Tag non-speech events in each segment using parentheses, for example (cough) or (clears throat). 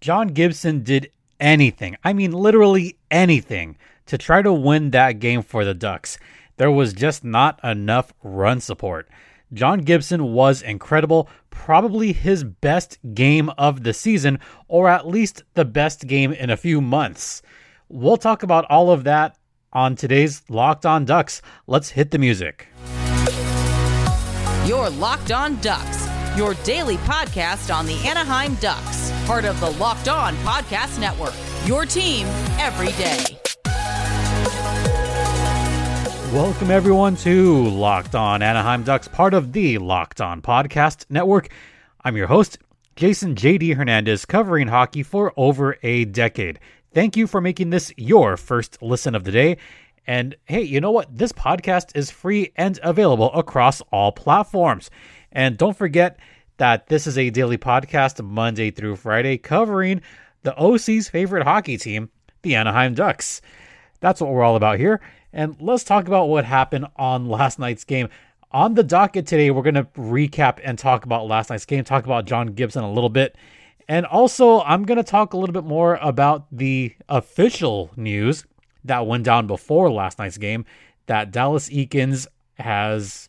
John Gibson did anything, I mean, literally anything, to try to win that game for the Ducks. There was just not enough run support. John Gibson was incredible, probably his best game of the season, or at least the best game in a few months. We'll talk about all of that on today's Locked On Ducks. Let's hit the music. You're Locked On Ducks, your daily podcast on the Anaheim Ducks, part of the Locked On Podcast Network. Your team every day. Welcome, everyone, to Locked On Anaheim Ducks, part of the Locked On Podcast Network. I'm your host, Jason JD Hernandez, covering hockey for over a decade. Thank you for making this your first listen of the day. And hey, you know what? This podcast is free and available across all platforms. And don't forget that this is a daily podcast Monday through Friday covering the OC's favorite hockey team, the Anaheim Ducks. That's what we're all about here. And let's talk about what happened on last night's game. On the docket today, we're going to recap and talk about last night's game, talk about John Gibson a little bit. And also, I'm going to talk a little bit more about the official news that went down before last night's game that Dallas Eakins has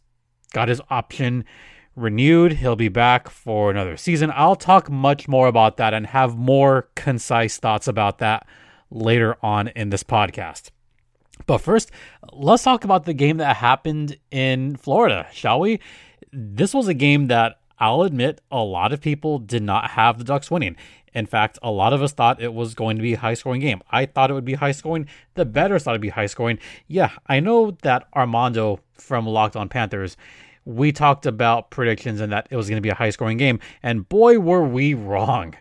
got his option renewed. He'll be back for another season. I'll talk much more about that and have more concise thoughts about that later on in this podcast. But first, let's talk about the game that happened in Florida, shall we? This was a game that I'll admit a lot of people did not have the Ducks winning. In fact, a lot of us thought it was going to be a high scoring game. I thought it would be high scoring. The bettors thought it'd be high scoring. Yeah, I know that Armando from Locked On Panthers, we talked about predictions and that it was going to be a high scoring game. And boy, were we wrong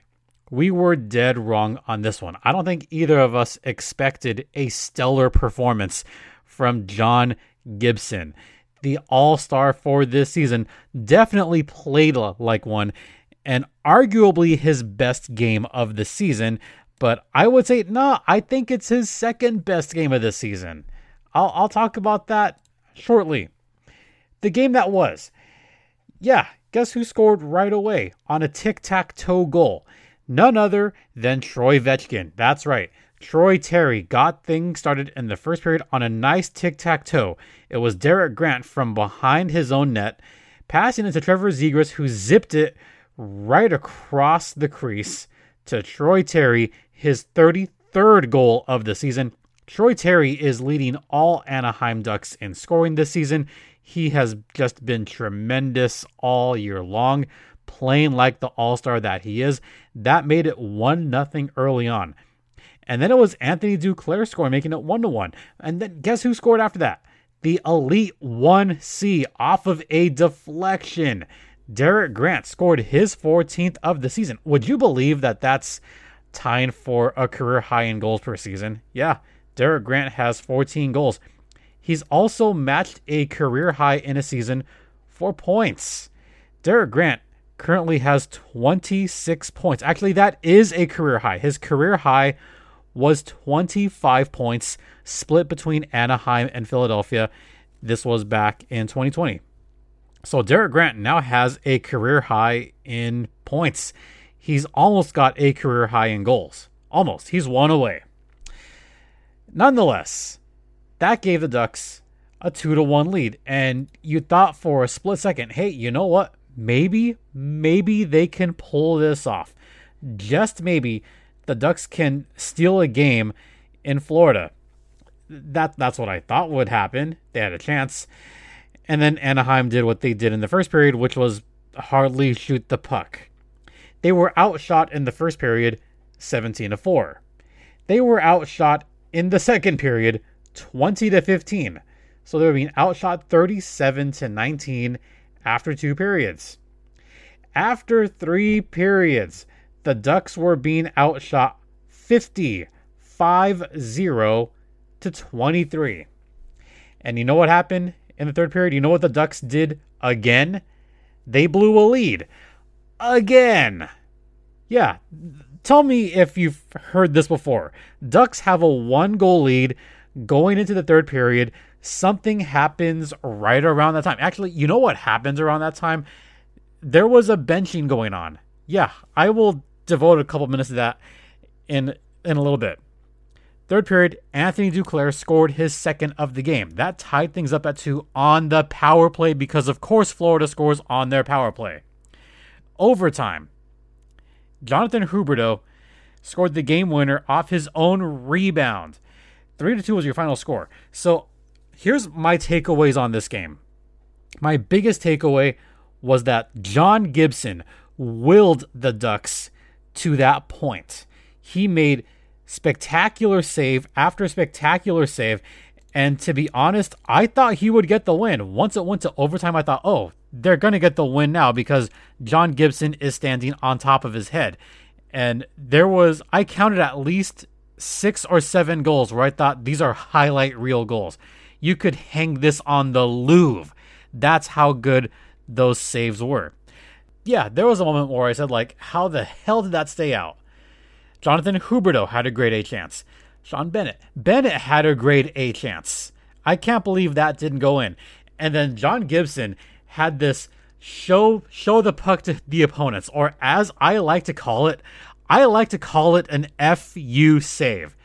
we were dead wrong on this one. I don't think either of us expected a stellar performance from John Gibson. The all star for this season definitely played like one and arguably his best game of the season. But I would say, no, I think it's his second best game of the season. I'll, I'll talk about that shortly. The game that was. Yeah, guess who scored right away on a tic tac toe goal? none other than Troy Vetchkin. That's right. Troy Terry got things started in the first period on a nice tic tac toe. It was Derek Grant from behind his own net, passing it to Trevor Zegras, who zipped it right across the crease to Troy Terry, his 33rd goal of the season. Troy Terry is leading all Anaheim Ducks in scoring this season. He has just been tremendous all year long playing like the all-star that he is. That made it 1 nothing early on. And then it was Anthony Duclair scoring, making it 1 to 1. And then guess who scored after that? The Elite 1C off of a deflection. Derek Grant scored his 14th of the season. Would you believe that that's tying for a career high in goals per season? Yeah, Derek Grant has 14 goals. He's also matched a career high in a season for points. Derek Grant currently has 26 points. Actually, that is a career high. His career high was 25 points split between Anaheim and Philadelphia. This was back in 2020. So Derek Grant now has a career high in points. He's almost got a career high in goals. Almost. He's one away. Nonetheless, that gave the Ducks a 2 to 1 lead and you thought for a split second, "Hey, you know what? maybe, maybe they can pull this off. Just maybe the Ducks can steal a game in Florida. That that's what I thought would happen. They had a chance. And then Anaheim did what they did in the first period, which was hardly shoot the puck. They were outshot in the first period 17 to 4. They were outshot in the second period 20 to 15. So they were being outshot 37 to 19 after two periods. After three periods, the Ducks were being outshot 50 5 0 to 23. And you know what happened in the third period? You know what the Ducks did again? They blew a lead. Again. Yeah. Tell me if you've heard this before. Ducks have a one goal lead going into the third period something happens right around that time. Actually, you know what happens around that time? There was a benching going on. Yeah, I will devote a couple minutes to that in in a little bit. Third period, Anthony Duclair scored his second of the game. That tied things up at two on the power play because, of course, Florida scores on their power play. Overtime, Jonathan Huberdeau scored the game winner off his own rebound. Three to two was your final score. So here's my takeaways on this game. My biggest takeaway was that John Gibson willed the Ducks to that point. He made spectacular save after spectacular save. And to be honest, I thought he would get the win. Once it went to overtime, I thought, oh, they're going to get the win now because John Gibson is standing on top of his head. And there was, I counted at least six or seven goals where I thought these are highlight reel goals. You could hang this on the Louvre. That's how good those saves were. Yeah, there was a moment where I said, like, how the hell did that stay out? Jonathan Huberdeau had a grade A chance. Sean Bennett. Bennett had a grade A chance. I can't believe that didn't go in. And then John Gibson had this show show the puck to the opponents, or as I like to call it, I like to call it an FU save.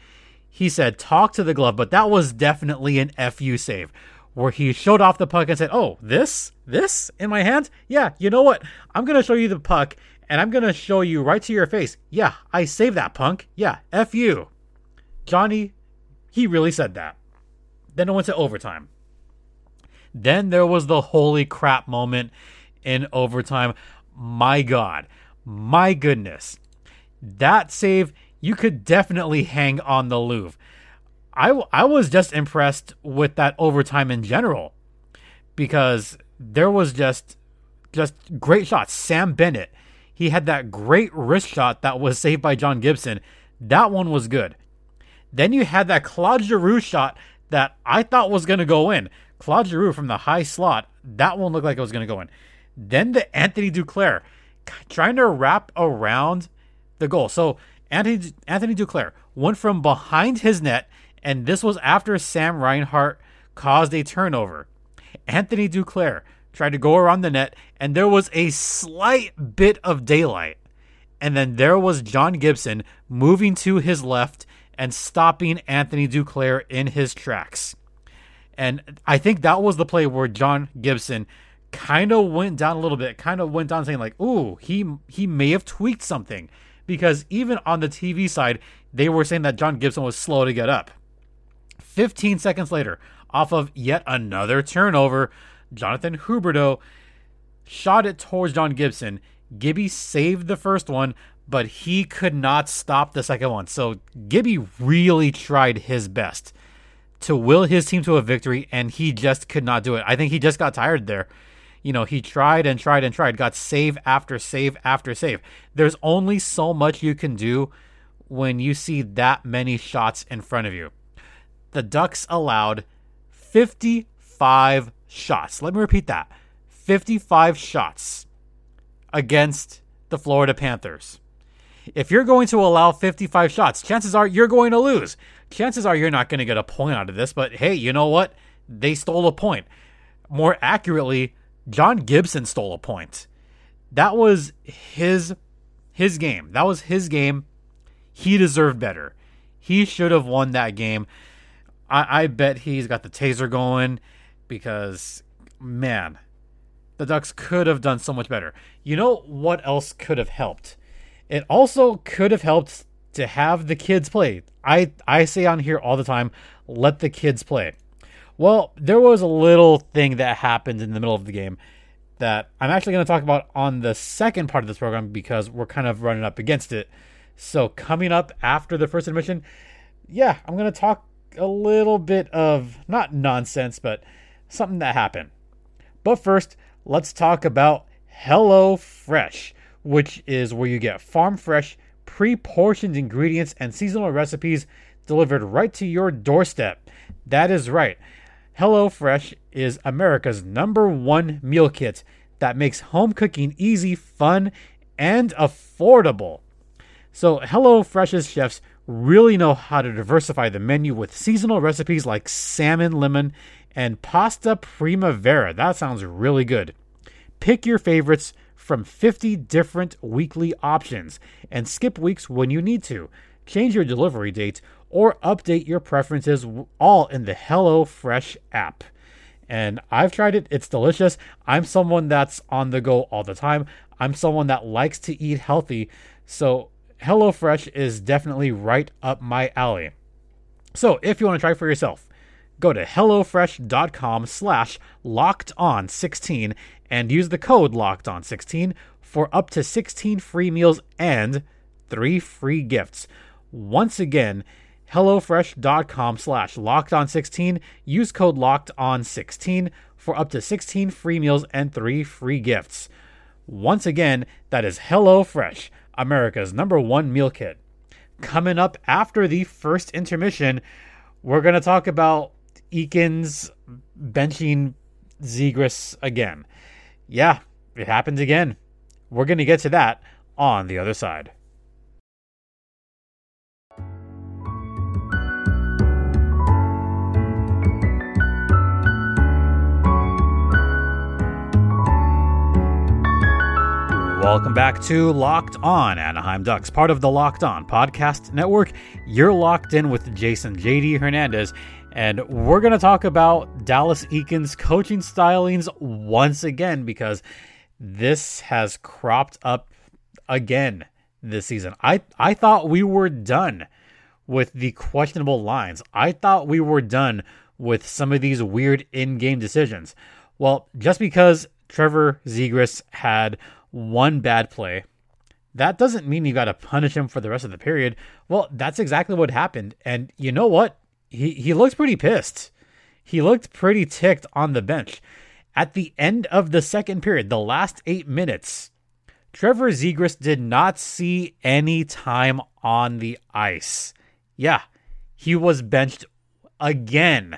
He said talk to the glove, but that was definitely an FU save. Where he showed off the puck and said, Oh, this? This in my hand? Yeah, you know what? I'm gonna show you the puck and I'm gonna show you right to your face. Yeah, I saved that punk. Yeah, F you. Johnny, he really said that. Then it went to overtime. Then there was the holy crap moment in overtime. My God, my goodness. That save, you could definitely hang on the Louvre. I, I was just impressed with that overtime in general because there was just just great shots. Sam Bennett, he had that great wrist shot that was saved by John Gibson. That one was good. Then you had that Claude Giroux shot that I thought was going to go in. Claude Giroux from the high slot, that one looked like it was going to go in. Then the Anthony Duclair trying to wrap around the goal. So Anthony Anthony Duclair went from behind his net, and this was after Sam Reinhart caused a turnover. Anthony Duclair tried to go around the net, and there was a slight bit of daylight. And then there was John Gibson moving to his left and stopping Anthony Duclair in his tracks. And I think that was the play where John Gibson kind of went down a little bit, kind of went down saying like, "Ooh, he he may have tweaked something." Because even on the TV side, they were saying that John Gibson was slow to get up. 15 seconds later, off of yet another turnover, Jonathan Huberdeau shot it towards John Gibson. Gibby saved the first one, but he could not stop the second one. So Gibby really tried his best to will his team to a victory, and he just could not do it. I think he just got tired there. You know, he tried and tried and tried, got save after save after save. There's only so much you can do when you see that many shots in front of you. The Ducks allowed 55 shots. Let me repeat that 55 shots against the Florida Panthers. If you're going to allow 55 shots, chances are you're going to lose. Chances are you're not going to get a point out of this, but hey, you know what? They stole a point. More accurately, John Gibson stole a point. That was his his game. That was his game. He deserved better. He should have won that game. I, I bet he's got the taser going because man, the Ducks could have done so much better. You know what else could have helped? It also could have helped to have the kids play. I I say on here all the time, let the kids play. Well, there was a little thing that happened in the middle of the game that I'm actually going to talk about on the second part of this program because we're kind of running up against it. So, coming up after the first admission, yeah, I'm going to talk a little bit of not nonsense, but something that happened. But first, let's talk about Hello Fresh, which is where you get farm fresh, pre portioned ingredients and seasonal recipes delivered right to your doorstep. That is right. Hello Fresh is America's number one meal kit that makes home cooking easy, fun, and affordable. So, Hello Fresh's chefs really know how to diversify the menu with seasonal recipes like salmon lemon and pasta primavera. That sounds really good. Pick your favorites from 50 different weekly options and skip weeks when you need to. Change your delivery date or update your preferences all in the HelloFresh app. And I've tried it, it's delicious. I'm someone that's on the go all the time. I'm someone that likes to eat healthy. So HelloFresh is definitely right up my alley. So if you want to try for yourself, go to HelloFresh.com slash locked on 16 and use the code locked on 16 for up to 16 free meals and three free gifts. Once again, HelloFresh.com slash locked on 16. Use code locked on 16 for up to 16 free meals and three free gifts. Once again, that is HelloFresh, America's number one meal kit. Coming up after the first intermission, we're going to talk about Eakins benching Zegras again. Yeah, it happens again. We're going to get to that on the other side. Welcome back to Locked On Anaheim Ducks, part of the Locked On Podcast Network. You're locked in with Jason JD Hernandez, and we're going to talk about Dallas Eakins' coaching stylings once again because this has cropped up again this season. I, I thought we were done with the questionable lines. I thought we were done with some of these weird in game decisions. Well, just because Trevor Zegras had one bad play, that doesn't mean you got to punish him for the rest of the period. Well, that's exactly what happened. And you know what? He he looked pretty pissed. He looked pretty ticked on the bench. At the end of the second period, the last 8 minutes, Trevor Zegras did not see any time on the ice. Yeah, he was benched again.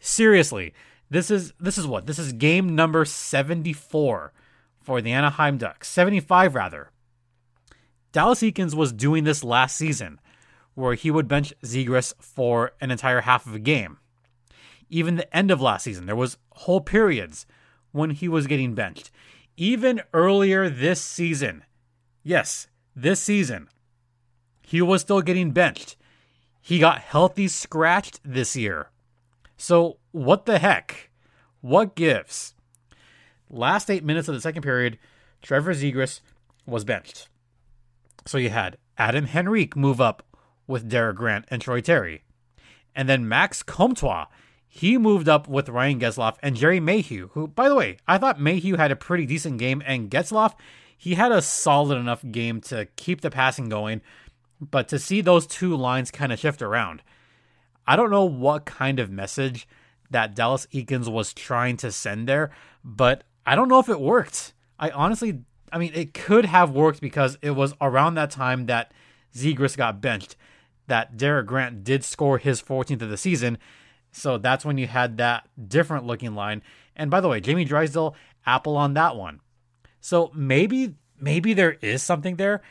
Seriously, this is this is what? This is game number 74 for the Anaheim Ducks, 75 rather. Dallas Eakins was doing this last season, where he would bench Zegras for an entire half of a game. Even the end of last season, there was whole periods when he was getting benched. Even earlier this season, yes, this season, he was still getting benched. He got healthy scratched this year. So, what the heck? What gives? Last eight minutes of the second period, Trevor Zegras was benched. So you had Adam Henrique move up with Derek Grant and Troy Terry. And then Max Comtois, he moved up with Ryan Getzlaf and Jerry Mayhew, who, by the way, I thought Mayhew had a pretty decent game, and Getzlaf, he had a solid enough game to keep the passing going. But to see those two lines kind of shift around, I don't know what kind of message that Dallas Eakins was trying to send there, but I don't know if it worked. I honestly, I mean, it could have worked because it was around that time that Zegras got benched, that Derek Grant did score his 14th of the season. So that's when you had that different looking line. And by the way, Jamie Drysdale, Apple on that one. So maybe, maybe there is something there.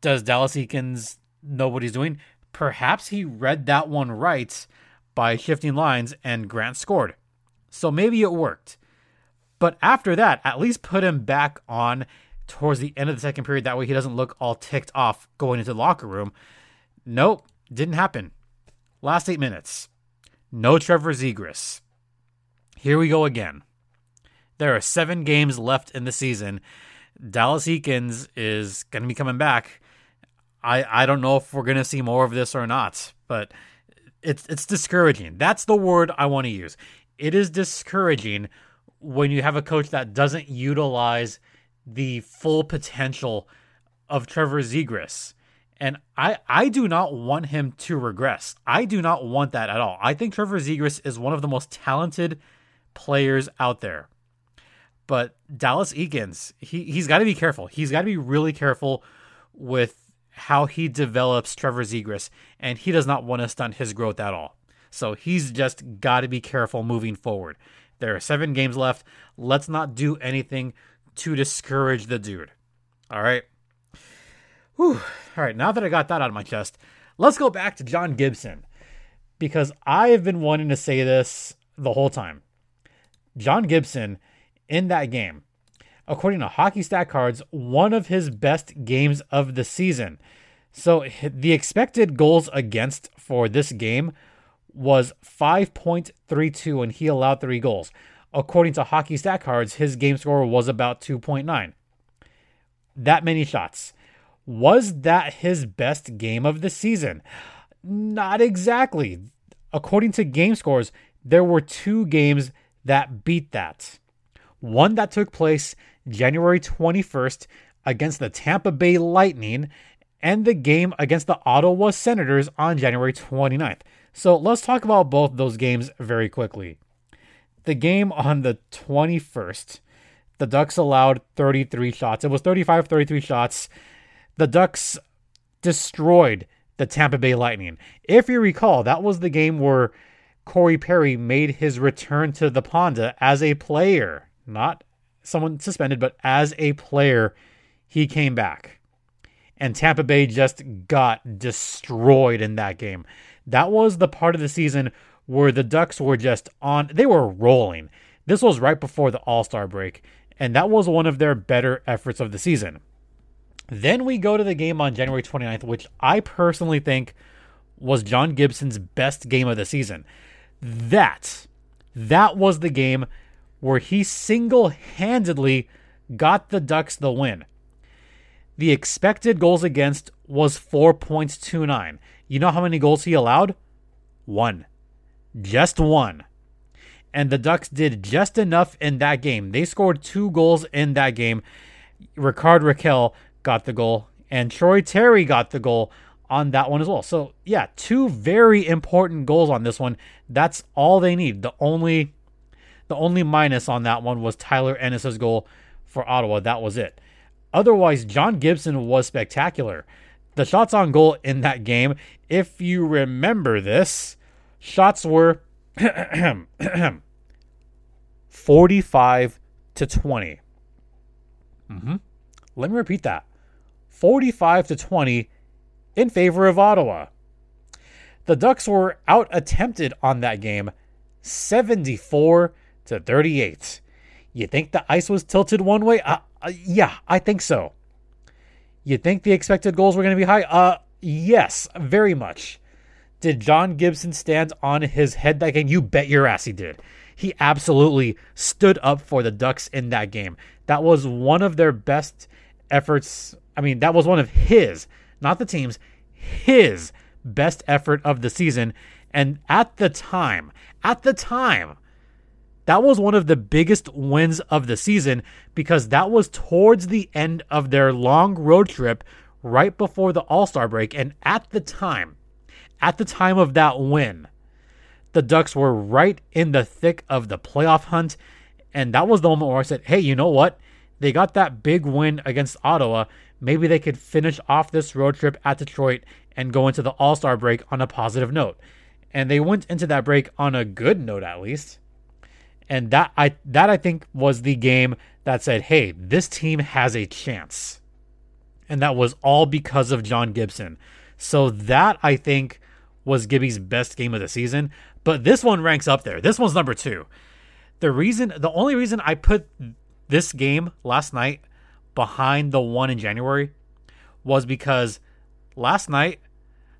Does Dallas Eakins know what he's doing? Perhaps he read that one right by shifting lines and Grant scored. So maybe it worked. But after that, at least put him back on towards the end of the second period. That way he doesn't look all ticked off going into the locker room. Nope, didn't happen. Last eight minutes. No Trevor Zegras. Here we go again. There are seven games left in the season. Dallas Eakins is going to be coming back. I, I don't know if we're going to see more of this or not, but it's it's discouraging. That's the word I want to use. It is discouraging when you have a coach that doesn't utilize the full potential of Trevor Zegras. And I, I do not want him to regress. I do not want that at all. I think Trevor Zegras is one of the most talented players out there. But Dallas Eakins, he, he's got to be careful. He's got to be really careful with how he develops Trevor Zegras. And he does not want to stunt his growth at all. So he's just got to be careful moving forward. There are seven games left. Let's not do anything to discourage the dude. All right. Whew. All right. Now that I got that out of my chest, let's go back to John Gibson because I have been wanting to say this the whole time. John Gibson in that game, according to Hockey Stat Cards, one of his best games of the season. So the expected goals against for this game was 5.32 and he allowed 3 goals. According to Hockey Stat Cards, his game score was about 2.9. That many shots. Was that his best game of the season? Not exactly. According to game scores, there were two games that beat that. One that took place January 21st against the Tampa Bay Lightning, and the game against the Ottawa Senators on January 29th. So let's talk about both those games very quickly. The game on the 21st, the Ducks allowed 33 shots. It was 35 33 shots. The Ducks destroyed the Tampa Bay Lightning. If you recall, that was the game where Corey Perry made his return to the Ponda as a player, not someone suspended, but as a player, he came back. And Tampa Bay just got destroyed in that game. That was the part of the season where the Ducks were just on, they were rolling. This was right before the All Star break, and that was one of their better efforts of the season. Then we go to the game on January 29th, which I personally think was John Gibson's best game of the season. That, that was the game where he single handedly got the Ducks the win. The expected goals against was 4.29. You know how many goals he allowed? One. Just one. And the Ducks did just enough in that game. They scored two goals in that game. Rickard Rakell got the goal, and Troy Terry got the goal on that one as well. So, yeah, two very important goals on this one. That's all they need. The only the only minus on that one was Tyler Ennis's goal for Ottawa. That was it. Otherwise, John Gibson was spectacular. The shots on goal in that game, if you remember this, shots were (clears throat) 45 to 20. Mm-hmm. Let me repeat that 45 to 20 in favor of Ottawa. The Ducks were out attempted on that game 74 to 38. You think the ice was tilted one way? Uh, uh, yeah, I think so. You think the expected goals were going to be high? Uh, yes, very much. Did John Gibson stand on his head that game? You bet your ass he did. He absolutely stood up for the Ducks in that game. That was one of their best efforts. I mean, that was one of his, not the team's, his best effort of the season. And at the time, at the time, that was one of the biggest wins of the season because that was towards the end of their long road trip right before the All Star break. And at the time, at the time of that win, the Ducks were right in the thick of the playoff hunt. And that was the moment where I said, hey, you know what? They got that big win against Ottawa. Maybe they could finish off this road trip at Detroit and go into the All Star break on a positive note. And they went into that break on a good note, at least. And that I that I think was the game that said, "Hey, this team has a chance." And that was all because of John Gibson. So that I think was Gibby's best game of the season, but this one ranks up there. This one's number 2. The reason the only reason I put this game last night behind the one in January was because last night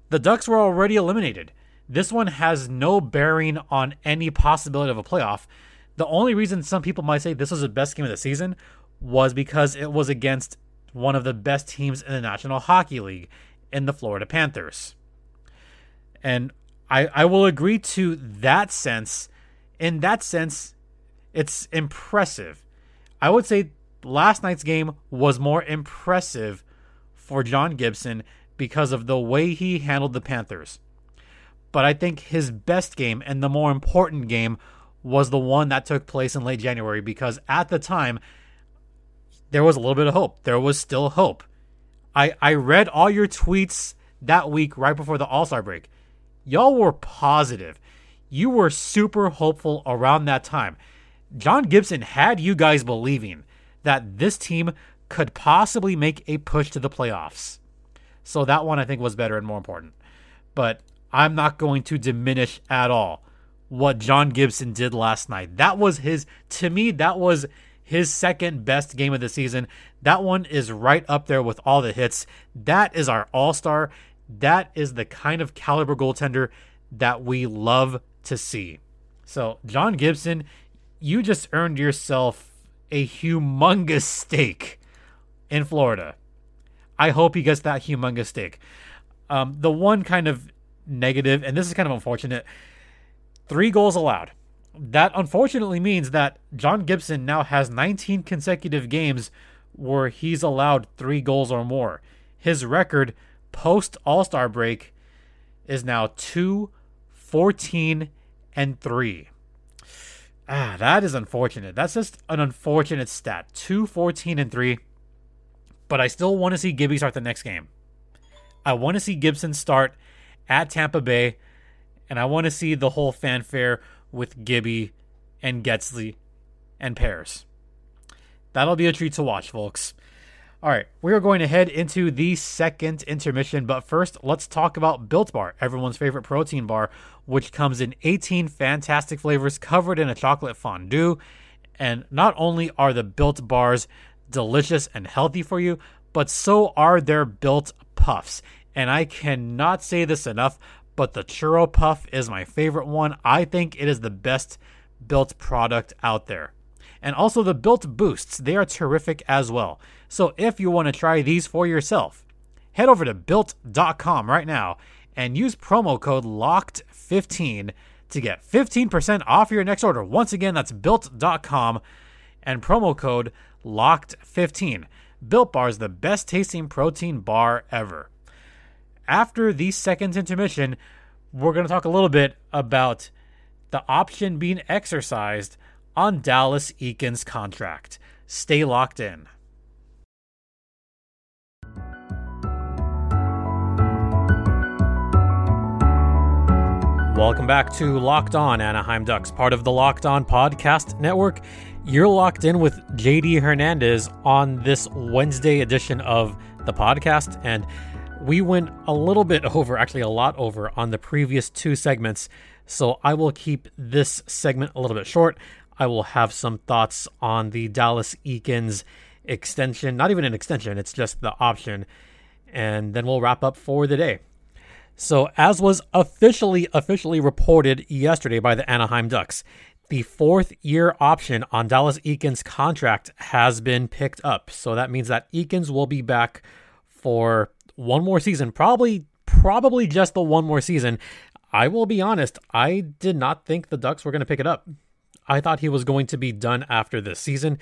the Ducks were already eliminated. This one has no bearing on any possibility of a playoff the only reason some people might say this was the best game of the season was because it was against one of the best teams in the National Hockey League in the Florida Panthers. And I, I will agree to that sense. In that sense, it's impressive. I would say last night's game was more impressive for John Gibson because of the way he handled the Panthers. But I think his best game and the more important game was the one that took place in late January because at the time there was a little bit of hope. There was still hope. I I read all your tweets that week right before the All-Star break. Y'all were positive. You were super hopeful around that time. John Gibson had you guys believing that this team could possibly make a push to the playoffs. So that one I think was better and more important. But I'm not going to diminish at all what John Gibson did last night. That was his, to me, that was his second best game of the season. That one is right up there with all the hits. That is our all star. That is the kind of caliber goaltender that we love to see. So, John Gibson, you just earned yourself a humongous steak in Florida. I hope he gets that humongous steak. Um, the one kind of negative, and this is kind of unfortunate, three goals allowed. That unfortunately means that John Gibson now has 19 consecutive games where he's allowed three goals or more. His record post All Star break is now 2 14 and 3. Ah, that is unfortunate. That's just an unfortunate stat. 2 14 and 3. But I still want to see Gibby start the next game. I want to see Gibson start at Tampa Bay, and I want to see the whole fanfare with Gibby and Getsley and Paris. That'll be a treat to watch, folks. All right, we are going to head into the second intermission, but first, let's talk about Built Bar, everyone's favorite protein bar, which comes in 18 fantastic flavors covered in a chocolate fondue. And not only are the Built Bars delicious and healthy for you, but so are their Built Puffs. And I cannot say this enough, but the Churro Puff is my favorite one. I think it is the best built product out there. And also the built boosts, they are terrific as well. So if you want to try these for yourself, head over to built.com right now and use promo code LOCKED15 to get 15% off your next order. Once again, that's built.com and promo code LOCKED15. Built Bar is the best tasting protein bar ever after the second intermission, we're going to talk a little bit about the option being exercised on Dallas Eakins' contract. Stay locked in. Welcome back to Locked On Anaheim Ducks, part of the Locked On Podcast Network. You're locked in with JD Hernandez on this Wednesday edition of the podcast. And we went a little bit (laughs) over, actually a lot over, on the previous two segments. So I will keep this segment a little bit short. I will have some thoughts on the Dallas Eakins extension. Not even an extension, it's just the option. And then we'll wrap up for the day. So, as was officially officially reported yesterday by the Anaheim Ducks, the fourth year option on Dallas Eakins' contract has been picked up. So that means that Eakins will be back for one more season, probably probably just the one more season. I will be honest, I did not think the Ducks were going to pick it up. I thought he was going to be done after this season.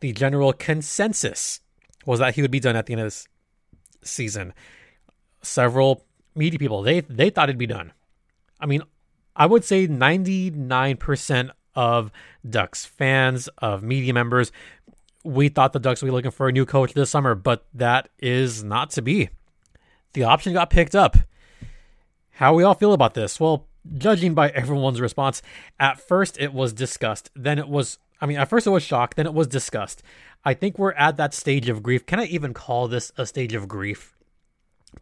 The general consensus was that he would be done at the end of this season. Several media people, they they thought it'd be done. I mean, I would say 99% of Ducks fans, of media members, we thought the Ducks would be looking for a new coach this summer, but that is not to be the option got picked up. How we all feel about this? Well, judging by everyone's response, at first it was discussed. Then it was, I mean, at first it was shocked. Then it was discussed. I think we're at that stage of grief. Can I even call this a stage of grief?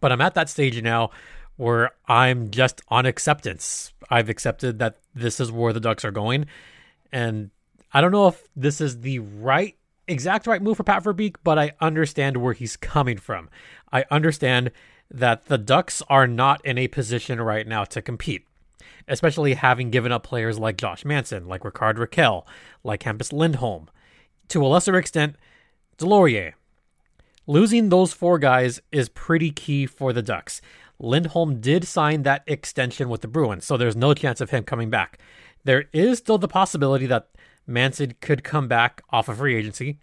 But I'm at that stage now where I'm just on acceptance. I've accepted that this is where the Ducks are going. And I don't know if this is the right, exact right move for Pat Verbeek, but I understand where he's coming from. I understand that the Ducks are not in a position right now to compete, especially having given up players like Josh Manson, like Rickard Rakell, like Hampus Lindholm, to a lesser extent, Deslauriers. Losing those four guys is pretty key for the Ducks. Lindholm did sign that extension with the Bruins, so there's no chance of him coming back. There is still the possibility that Manson could come back off of free agency.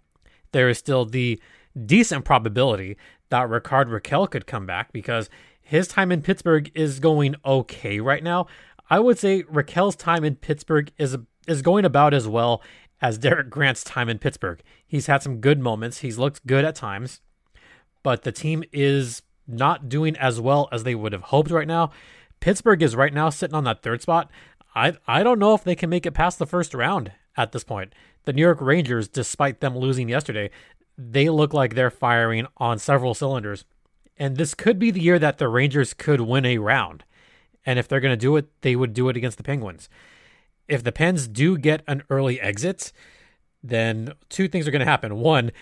There is still the decent probability that Rickard Rakell could come back because his time in Pittsburgh is going okay right now. I would say Rakell's time in Pittsburgh is is going about as well as Derek Grant's time in Pittsburgh. He's had some good moments. He's looked good at times, but the team is not doing as well as they would have hoped right now. Pittsburgh is right now sitting on that third spot. I I don't know if they can make it past the first round at this point. The New York Rangers, despite them losing yesterday, they look like they're firing on several cylinders. And this could be the year that the Rangers could win a round. And if they're going to do it, they would do it against the Penguins. If the Pens do get an early exit, then two things are going to happen. One,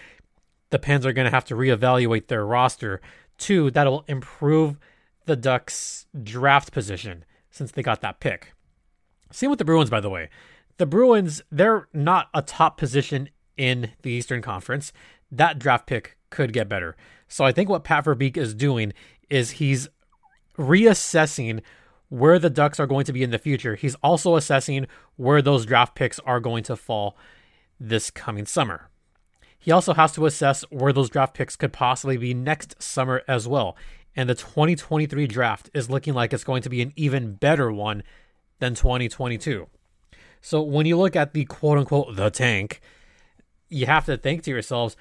the Pens are going to have to reevaluate their roster. Two, that'll improve the Ducks' draft position since they got that pick. Same with the Bruins, by the way. The Bruins, they're not a top position in the Eastern Conference. That draft pick could get better. So I think what Pat Verbeek is doing is he's reassessing where the Ducks are going to be in the future. He's also assessing where those draft picks are going to fall this coming summer. He also has to assess where those draft picks could possibly be next summer as well. And the 2023 draft is looking like it's going to be an even better one than 2022. So when you look at the quote unquote the tank, you have to think to yourselves,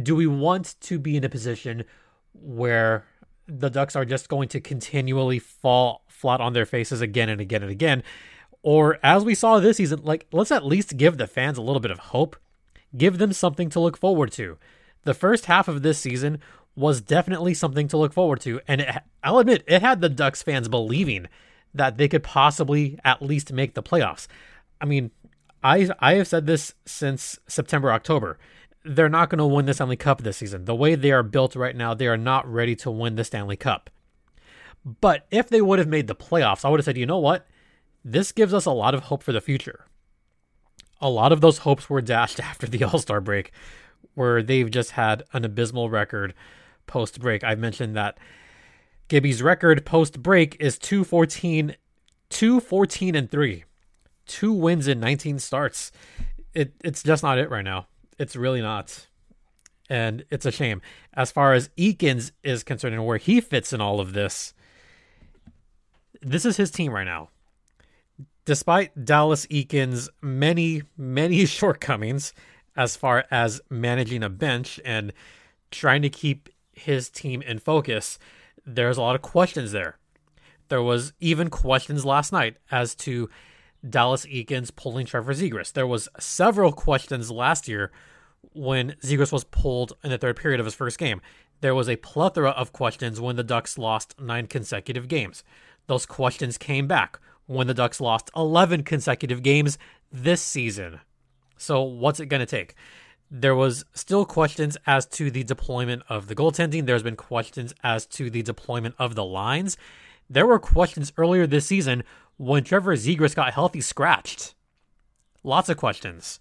do we want to be in a position where the Ducks are just going to continually fall flat on their faces again and again and again? Or as we saw this season, like let's at least give the fans a little bit of hope. Give them something to look forward to. The first half of this season was definitely something to look forward to, and it, I'll admit it had the Ducks fans believing that they could possibly at least make the playoffs. I mean, I I have said this since September October. They're not going to win the Stanley Cup this season. The way they are built right now, they are not ready to win the Stanley Cup. But if they would have made the playoffs, I would have said, you know what? This gives us a lot of hope for the future. A lot of those hopes were dashed (laughs) after the All Star break, where they've just had an abysmal record post break. I've mentioned that Gibby's record post break is 214, 214 and 3. Two wins in 19 starts. It, it's just not it right now. It's really not. And it's a shame. As far as Eakins is concerned and where he fits in all of this, this is his team right now. Despite Dallas Eakins' many, many (laughs) shortcomings as far as managing a bench and trying to keep his team in focus, there's a lot of questions there. There was even questions last night as to Dallas Eakins pulling Trevor Zegras. There was several questions last year when Zegras was pulled in the third period of his first game. There was a plethora of questions when the Ducks lost nine consecutive games. Those questions came back when the Ducks lost 11 consecutive games this season. So, what's it going to take? There was still questions as to the deployment of the goaltending. There's been questions as to the deployment of the lines. There were questions earlier this season when Trevor Zegras got healthy scratched. Lots of questions.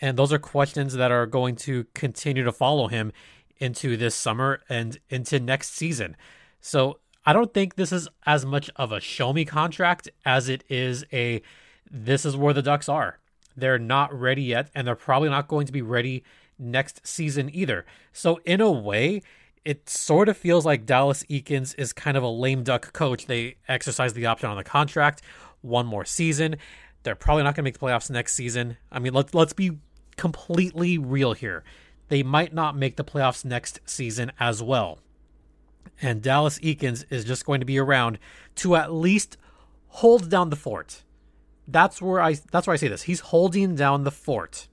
And those are questions that are going to continue to follow him into this summer and into next season. So I don't think this is as much of a show me contract as it is a this is where the Ducks are. They're not ready yet, and they're probably not going to be ready next season either. So, in a way, it sort of feels like Dallas Eakins is kind of a lame duck coach. They exercise the option on the contract, one more season. They're probably not going to make the playoffs next season. I mean, let's let's be completely real here. They might not make the playoffs next season as well. And Dallas Eakins is just going to be around to at least hold down the fort that's where I that's where I say this. He's holding down the fort.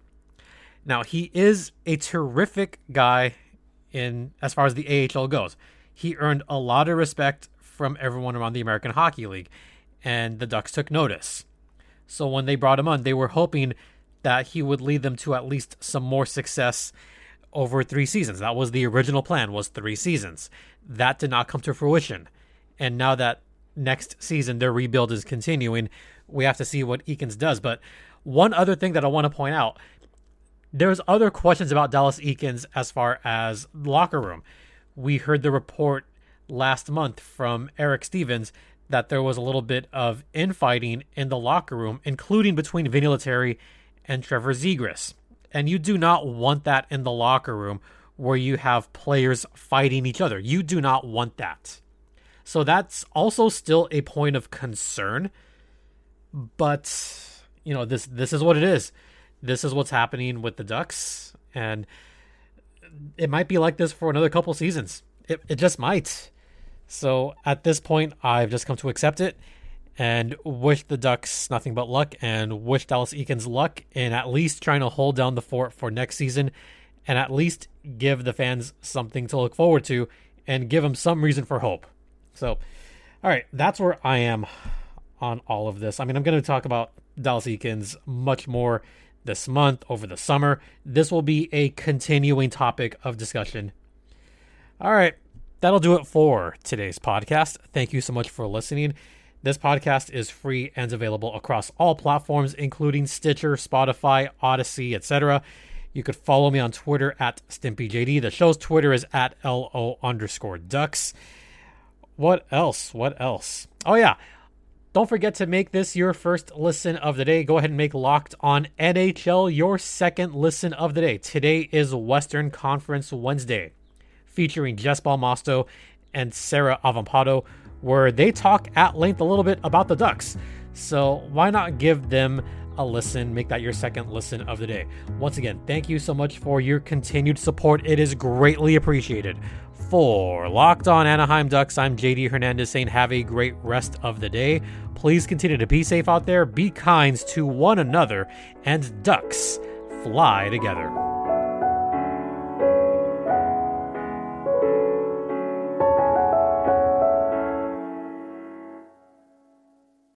Now he is a terrific guy in as far as the AHL goes. He earned a lot of respect from everyone around the American Hockey League, and the Ducks took notice. So when they brought him on, they were hoping that he would lead them to at least some more success over three seasons. That was the original plan was three seasons. That did not come to fruition. And now that next season their rebuild is continuing, we have to see what Eakins does. But one other thing that I want to point out there's other questions about Dallas Eakins as far as locker room. We heard the report last month from Eric Stephens that there was a little bit of infighting in the locker room, including between Vinni Lettieri and Trevor Zegras. And you do not want that in the locker room where you have players fighting each other. You do not want that. So that's also still a point of concern but you know this this is what it is. This is what's happening with the Ducks, and it might be like this for another couple seasons. It it just might. So at this point, I've just come to accept it and wish the Ducks nothing but luck and wish Dallas Eakins luck in at least trying to hold down the fort for next season and at least give the fans something to look forward to and give them some reason for hope. So, all right, that's where I am on all of this. I mean, I'm going to talk about Dallas Eakins much more this month, over the summer. This will be a continuing topic of discussion. All right, that'll do it for today's podcast. Thank you so much for listening. This podcast is free and available across all platforms, including Stitcher, Spotify, Odyssey, etc. You could follow me on Twitter at StimpyJD. The show's Twitter is at LO underscore ducks. What else? What else? Oh, yeah. Don't forget to make this your first listen of the day. Go ahead and make Locked on NHL your second listen of the day. Today is Western Conference Wednesday, featuring Jess Balmasto and Sarah Avampado, where they talk at length a little bit about the Ducks. So why not give them a listen? Make that your second listen of the day. Once again, thank you so much for your continued support. It is greatly appreciated. For Locked On Anaheim Ducks, I'm JD Hernandez saying have a great rest of the day. Please continue to be safe out there, be kind to one another, and Ducks fly together.